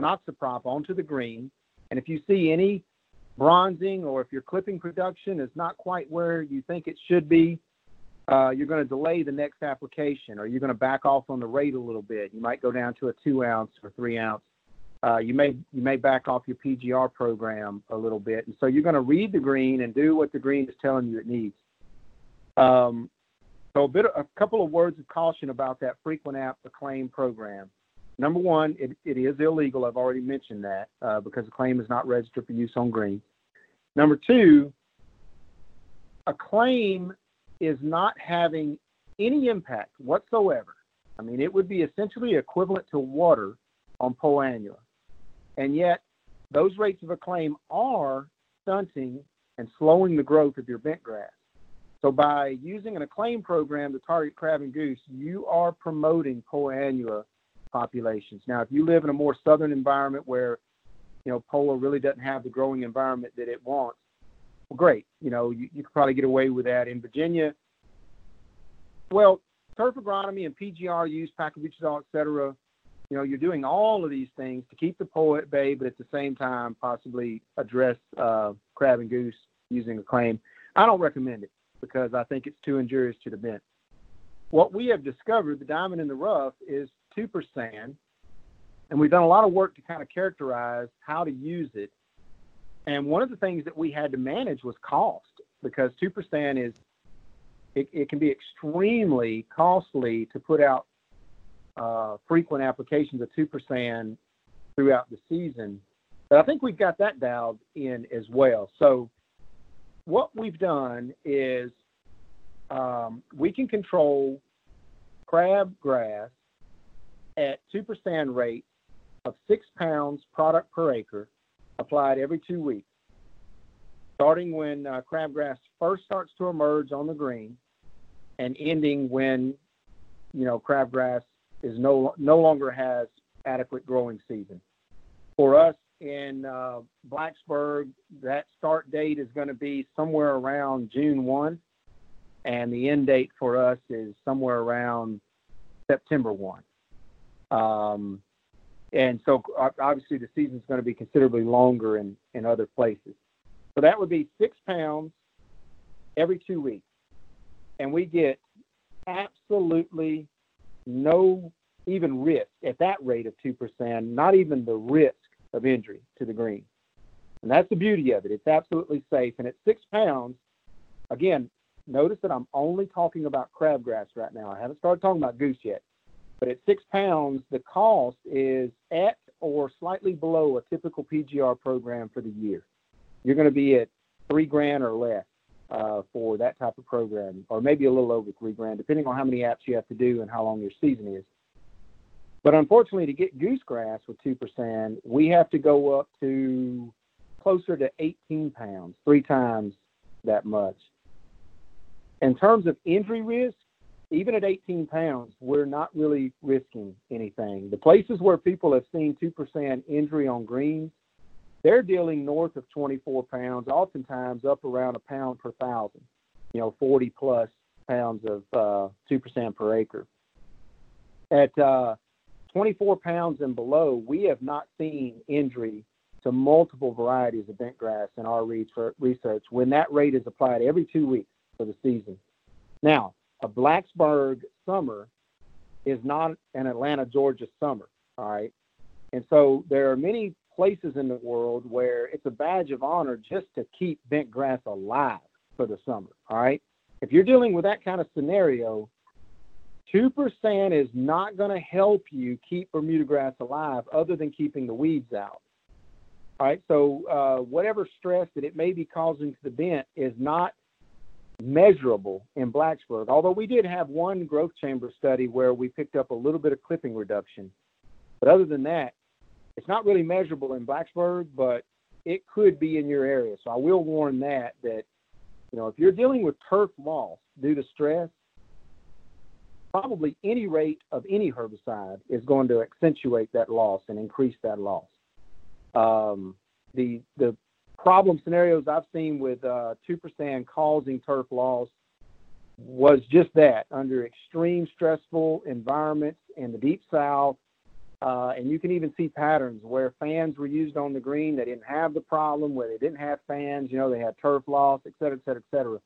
oxyprop onto the green. And if you see any bronzing or if your clipping production is not quite where you think it should be, uh, you're going to delay the next application or you're going to back off on the rate a little bit. You might go down to a two ounce or three ounce. Uh, you may you may back off your PGR program a little bit, and so you're going to read the green and do what the green is telling you it needs. Um, so a bit, a couple of words of caution about that frequent app Acclaim program number one, it, it is illegal. I've already mentioned that uh, because claim is not registered for use on green. Number two, Acclaim is not having any impact whatsoever. I mean, it would be essentially equivalent to water on Poa annua. And yet, those rates of Acclaim are stunting and slowing the growth of your bent grass. So by using an Acclaim program to target crab and goose, you are promoting Poa annua populations. Now, if you live in a more southern environment where, you know, Poa really doesn't have the growing environment that it wants, well, great. You know, you, you could probably get away with that. In Virginia, well, turf agronomy and PGR use, paclobutrazol, et cetera, you know, you're doing all of these things to keep the Poa at bay, but at the same time possibly address uh, crab and goose using Acclaim. I don't recommend it because I think it's too injurious to the bent. What we have discovered, the diamond in the rough, is Tupersan, and we've done a lot of work to kind of characterize how to use it. And one of the things that we had to manage was cost because Tupersan is it, it can be extremely costly to put out uh, frequent applications of Tupersan throughout the season. But I think we've got that dialed in as well. So what we've done is um, we can control crabgrass at Tupersan rate of six pounds product per acre applied every two weeks, starting when uh, crabgrass first starts to emerge on the green and ending when, you know, crabgrass is no, no longer has adequate growing season. For us in uh, Blacksburg, that start date is going to be somewhere around June 1, and the end date for us is somewhere around September 1. Um, and so obviously the season is going to be considerably longer in, in other places. So that would be six pounds every two weeks. And we get absolutely no even risk at that rate of Tupersan, not even the risk of injury to the green. And that's the beauty of it. It's absolutely safe. And at six pounds, again, notice that I'm only talking about crabgrass right now. I haven't started talking about goose yet. But at six pounds, the cost is at or slightly below a typical PGR program for the year. You're going to be at three grand or less uh, for that type of program, or maybe a little over three grand, depending on how many apps you have to do and how long your season is. But unfortunately, to get goosegrass with Tupersan, we have to go up to closer to 18 pounds, three times that much. In terms of injury risk, even at 18 pounds, we're not really risking anything. The places where people have seen Tupersan injury on greens, they're dealing north of 24 pounds, oftentimes up around a pound per thousand, you know, 40 plus pounds of uh, Tupersan per acre. At uh, 24 pounds and below, we have not seen injury to multiple varieties of bentgrass in our research when that rate is applied every two weeks for the season. Now, a Blacksburg summer is not an Atlanta, Georgia summer, all right? And so there are many places in the world where it's a badge of honor just to keep bent grass alive for the summer, all right? If you're dealing with that kind of scenario, Tupersan is not going to help you keep Bermuda grass alive other than keeping the weeds out. All right, so uh, whatever stress that it may be causing to the bent is not measurable in Blacksburg, although we did have one growth chamber study where we picked up a little bit of clipping reduction. But other than that, it's not really measurable in Blacksburg, but it could be in your area. So I will warn that, that, you know, if you're dealing with turf loss due to stress, probably any rate of any herbicide is going to accentuate that loss and increase that loss. Um, the the problem scenarios I've seen with uh, Tupersan causing turf loss was just that under extreme stressful environments in the deep south. Uh, and you can even see patterns where fans were used on the green. They didn't have the problem, where they didn't have fans, you know, they had turf loss, et cetera, et cetera, et cetera.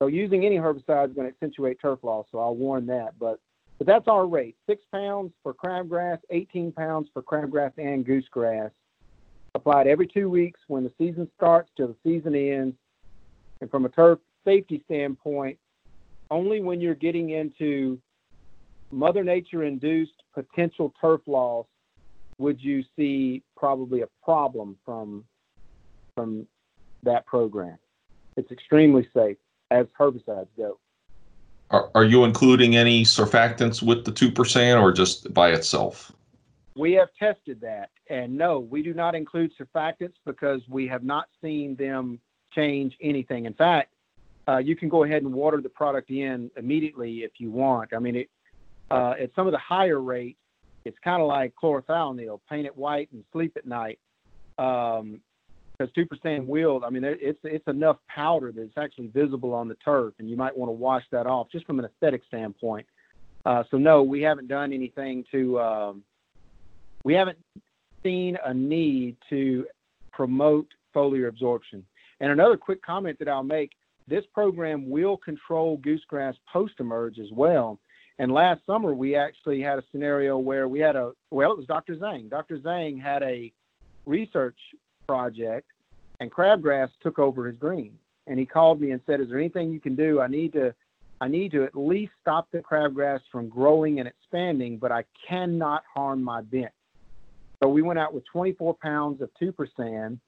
So using any herbicide is going to accentuate turf loss, so I'll warn that. But but that's our rate: six pounds for crabgrass, 18 pounds for crabgrass and goosegrass. Applied every two weeks when the season starts till the season ends. And from a turf safety standpoint, only when you're getting into Mother Nature induced potential turf loss would you see probably a problem from from that program. It's extremely safe as herbicides go. Are, are you including any surfactants with the Tupersan or just by itself? We have tested that, and no, we do not include surfactants because we have not seen them change anything. In fact, uh, you can go ahead and water the product in immediately if you want. I mean, it, uh, at some of the higher rates, it's kind of like chlorothalonil, paint it white and sleep at night. Um, because Tupersan wilt, I mean, it's it's enough powder that it's actually visible on the turf, and you might want to wash that off just from an aesthetic standpoint. Uh, so no, we haven't done anything to. Um, we haven't seen a need to promote foliar absorption. And another quick comment that I'll make: this program will control goosegrass post emerge as well. And last summer we actually had a scenario where we had a well, it was Dr. Zhang. Dr. Zhang had a research project, and crabgrass took over his green. And he called me and said, "Is there anything you can do? I need to I need to at least stop the crabgrass from growing and expanding, but I cannot harm my bent. So we went out with 24 pounds of Tupersan,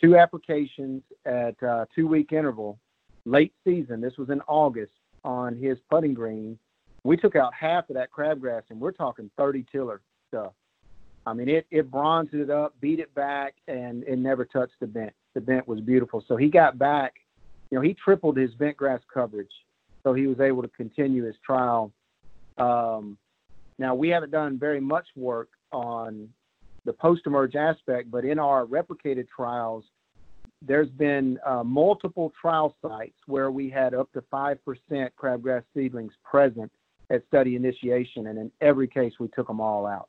two applications at uh, two week interval, late season. This was in August on his putting green. We took out half of that crabgrass, and we're talking 30 tiller stuff. I mean, it it bronzed it up, beat it back, and it never touched the bent. The bent was beautiful. So he got back. You know, he tripled his bent grass coverage, so he was able to continue his trial. Um, now we haven't done very much work on the post-emerge aspect, but in our replicated trials, there's been uh, multiple trial sites where we had up to 5% crabgrass seedlings present at study initiation, and in every case, we took them all out.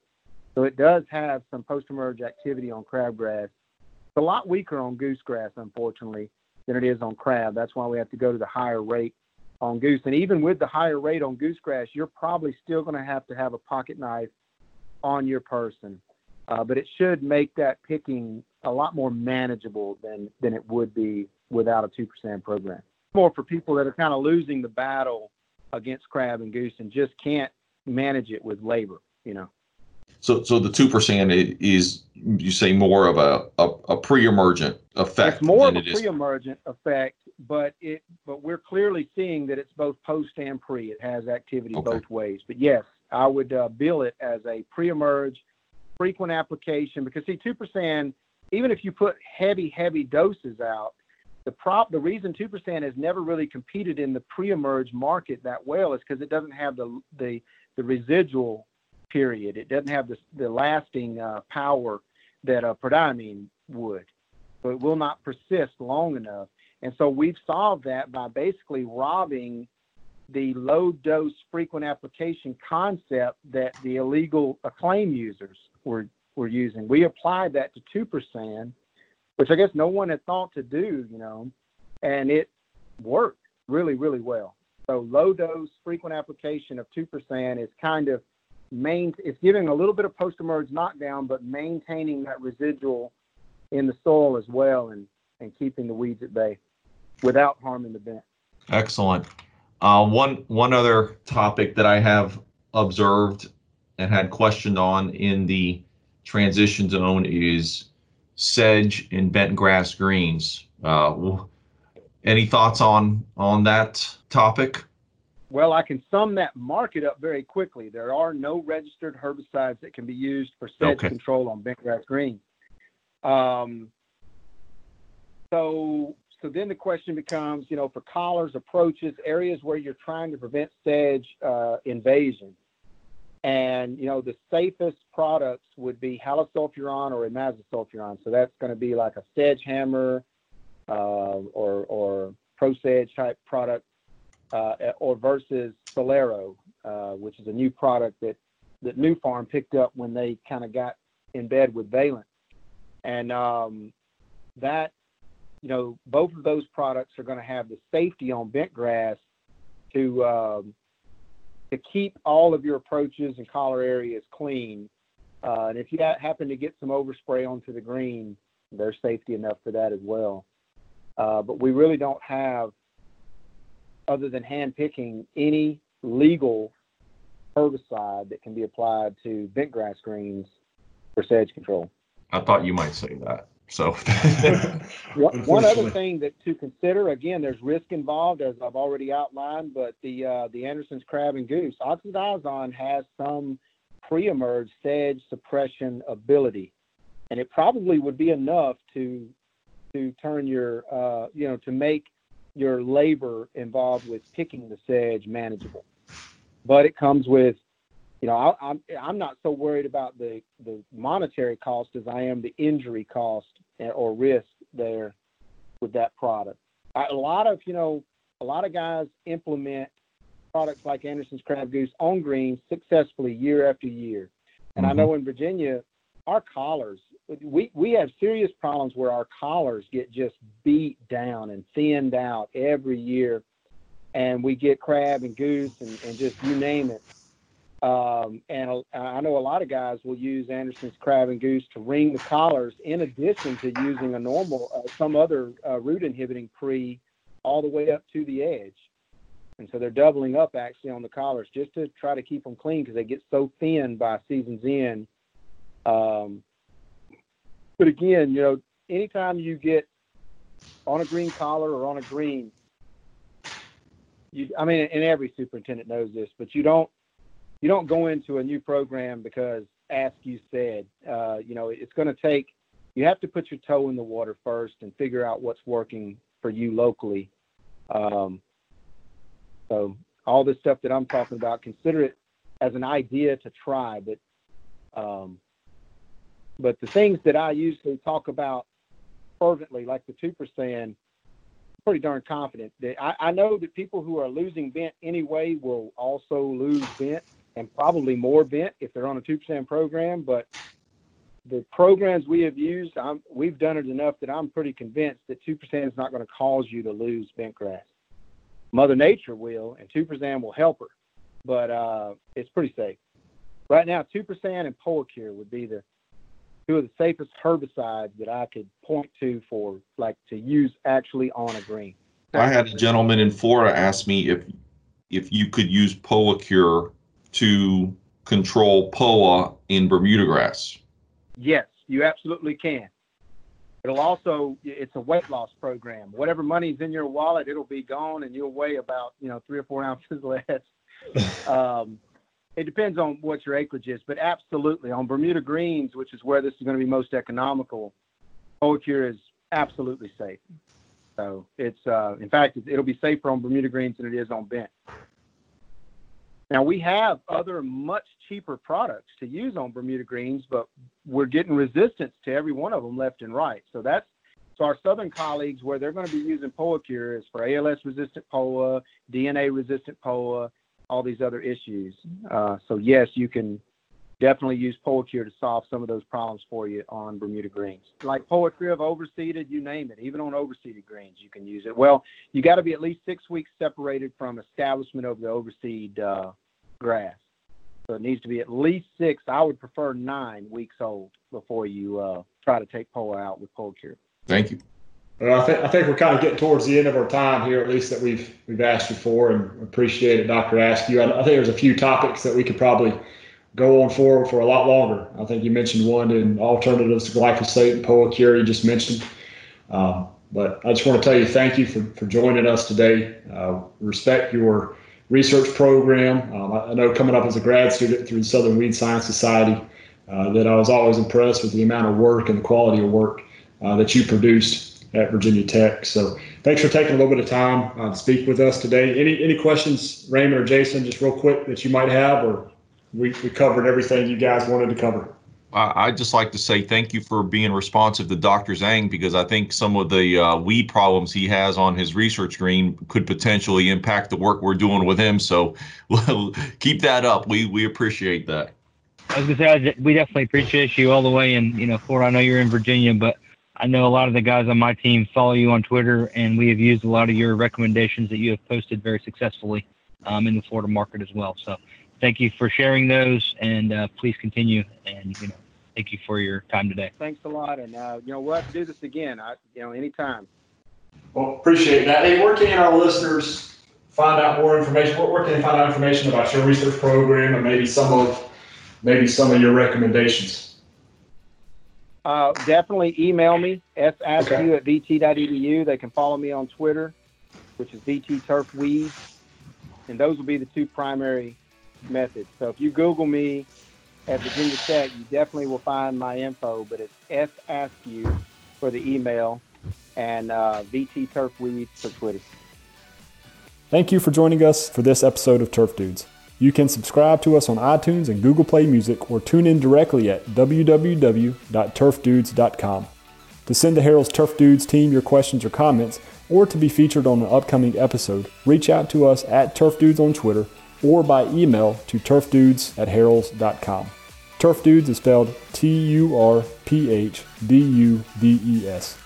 So it does have some post-emerge activity on crabgrass. It's a lot weaker on goosegrass, unfortunately, than it is on crab. That's why we have to go to the higher rate on goose. And even with the higher rate on goosegrass, you're probably still going to have to have a pocket knife on your person. Uh, but it should make that picking a lot more manageable than than it would be without a Tupersan program. More for people that are kind of losing the battle against crab and goose and just can't manage it with labor. You know. So, so the Tupersan is you say more of a a, a pre-emergent effect. It's more of a pre-emergent effect, but it but we're clearly seeing that it's both post and pre. It has activity Okay. both ways. But yes, I would uh, bill it as a pre-emerge, frequent application because see, Tupersan. Even if you put heavy, heavy doses out, the prop the reason Tupersan has never really competed in the pre-emerge market that well is because it doesn't have the the the residual period. It doesn't have the the lasting uh, power that a prodiamine would. So it will not persist long enough. And so we've solved that by basically robbing the low dose frequent application concept that the illegal acclaim users were were using. We applied that to Tupersan, which I guess no one had thought to do, you know, and it worked really, really well. So low dose frequent application of Tupersan is kind of main it's giving a little bit of post emerge knockdown, but maintaining that residual in the soil as well and, and keeping the weeds at bay without harming the bent. Excellent. Uh, one one other topic that I have observed and had questioned on in the transition zone is sedge and bent grass greens. Uh, any thoughts on on that topic? Well, I can sum that market up very quickly. There are no registered herbicides that can be used for sedge Okay. control on bent grass green. Um, so, so then the question becomes, you know, for collars, approaches, areas where you're trying to prevent sedge uh, invasion, and you know, the safest products would be halosulfuron or imazosulfuron. So that's going to be like a SedgeHammer uh, or or ProSedge type product uh, or versus Celero, uh, which is a new product that that Nufarm picked up when they kind of got in bed with Valent, and um, that you know both of those products are going to have the safety on bent grass to um, to keep all of your approaches and collar areas clean. Uh, and if you ha- happen to get some overspray onto the green, there's safety enough for that as well. Uh, but we really don't have other than hand picking any legal herbicide that can be applied to bent grass greens for sedge control. I thought you might say that. So. One one other thing that to consider, again, there's risk involved, as I've already outlined, but the uh, the Anderson's crab and goose. Oxadiazon has some pre-emerge sedge suppression ability, and it probably would be enough to to turn your uh, you know to make your labor involved with picking the sedge manageable. But it comes with you know, I, I'm I'm not so worried about the the monetary cost as I am the injury cost or risk there with that product. I, a lot of you know, a lot of guys implement products like Anderson's Crab Goose on greens successfully year after year, and I mm-hmm. know in Virginia, our collars we we have serious problems where our collars get just beat down and thinned out every year, and we get crab and goose and, and just you name it. Um, and I know a lot of guys will use Anderson's crab and goose to ring the collars in addition to using a normal, uh, some other uh, root inhibiting pre all the way up to the edge. and so they're doubling up actually on the collars just to try to keep them clean because they get so thin by season's end. Um, but again, you know, anytime you get on a green collar or on a green, you, I mean, and every superintendent knows this, but you don't, you don't go into a new program because ask you said, uh, you know, it's going to take, you have to put your toe in the water first and figure out what's working for you locally. Um, so all this stuff that I'm talking about, consider it as an idea to try, but, um, but the things that I usually talk about fervently, like the Tupersan, pretty darn confident that I, I know that people who are losing bent anyway will also lose bent and probably more bent if they're on a Tupersan program. But the programs we have used, I'm, we've done it enough that I'm pretty convinced that Tupersan is not going to cause you to lose bent grass. Mother Nature will, and Tupersan will help her, but uh, it's pretty safe. Right now, Tupersan and Poacure would be the two of the safest herbicides that I could point to for like to use actually on a green. I had a gentleman in Florida ask me if if you could use Poacure to control POA in Bermuda grass. Yes, you absolutely can. It'll also it's a weight loss program. Whatever money's in your wallet, it'll be gone, and you'll weigh about you know three or four ounces less. um, it depends on what your acreage is, but absolutely on Bermuda greens, which is where this is going to be most economical, Poacure is absolutely safe. So it's, uh, in fact, it'll be safer on Bermuda greens than it is on bent. Now we have other much cheaper products to use on Bermuda greens, but we're getting resistance to every one of them left and right. So that's so our southern colleagues where they're going to be using Poacure is for ALS resistant POA, DNA resistant POA, all these other issues. Uh, so yes, you can definitely use Poacure to solve some of those problems for you on Bermuda greens. Like Poacure of overseeded, you name it. Even on overseeded greens, you can use it. Well, you got to be at least six weeks separated from establishment of the overseed uh, grass. So it needs to be at least six. I would prefer nine weeks old before you uh, try to take POA out with Poacure. Thank you. Well, I think I think we're kind of getting towards the end of our time here, at least that we've we've asked you for, and appreciate it, Doctor Askew. I, I think there's a few topics that we could probably go on for for a lot longer. I think you mentioned one in alternatives to glyphosate and Poacure you just mentioned. Um, but I just want to tell you thank you for, for joining us today. Uh, respect your research program. Um, I, I, know coming up as a grad student through the Southern Weed Science Society uh, that I was always impressed with the amount of work and the quality of work uh, that you produced at Virginia Tech. So thanks for taking a little bit of time uh, to speak with us today. Any any questions, Raymond or Jason, just real quick that you might have, or we, we covered everything you guys wanted to cover. I'd just like to say thank you for being responsive to Dr. Zhang because I think some of the uh, weed problems he has on his research green could potentially impact the work we're doing with him. So well, keep that up. We we appreciate that. I was gonna say we definitely appreciate you all the way in you know Florida. I know you're in Virginia, but I know a lot of the guys on my team follow you on Twitter, and we have used a lot of your recommendations that you have posted very successfully um, in the Florida market as well. So thank you for sharing those, and uh, please continue. And you know, thank you for your time today. Thanks a lot, and uh, you know we'll have to do this again. I, you know, anytime. Well, appreciate that. Hey, where can our listeners find out more information? Where, where can they find out information about your research program and maybe some of maybe some of your recommendations? Uh, definitely email me, saskew okay. at vt.edu. They can follow me on Twitter, which is VT Turf Weed. And those will be the two primary methods. So if you Google me at Virginia Tech, you definitely will find my info, but it's saskew for the email and uh, VT Turf Weed for Twitter. Thank you for joining us for this episode of Turf Dudes. You can subscribe to us on iTunes and Google Play Music or tune in directly at www.turfdudes.com. To send the Harrell's Turf Dudes team your questions or comments, or to be featured on an upcoming episode, reach out to us at Turf Dudes on Twitter or by email to turfdudes at harrells.com. Turf Dudes is spelled T U R P H D U D E S.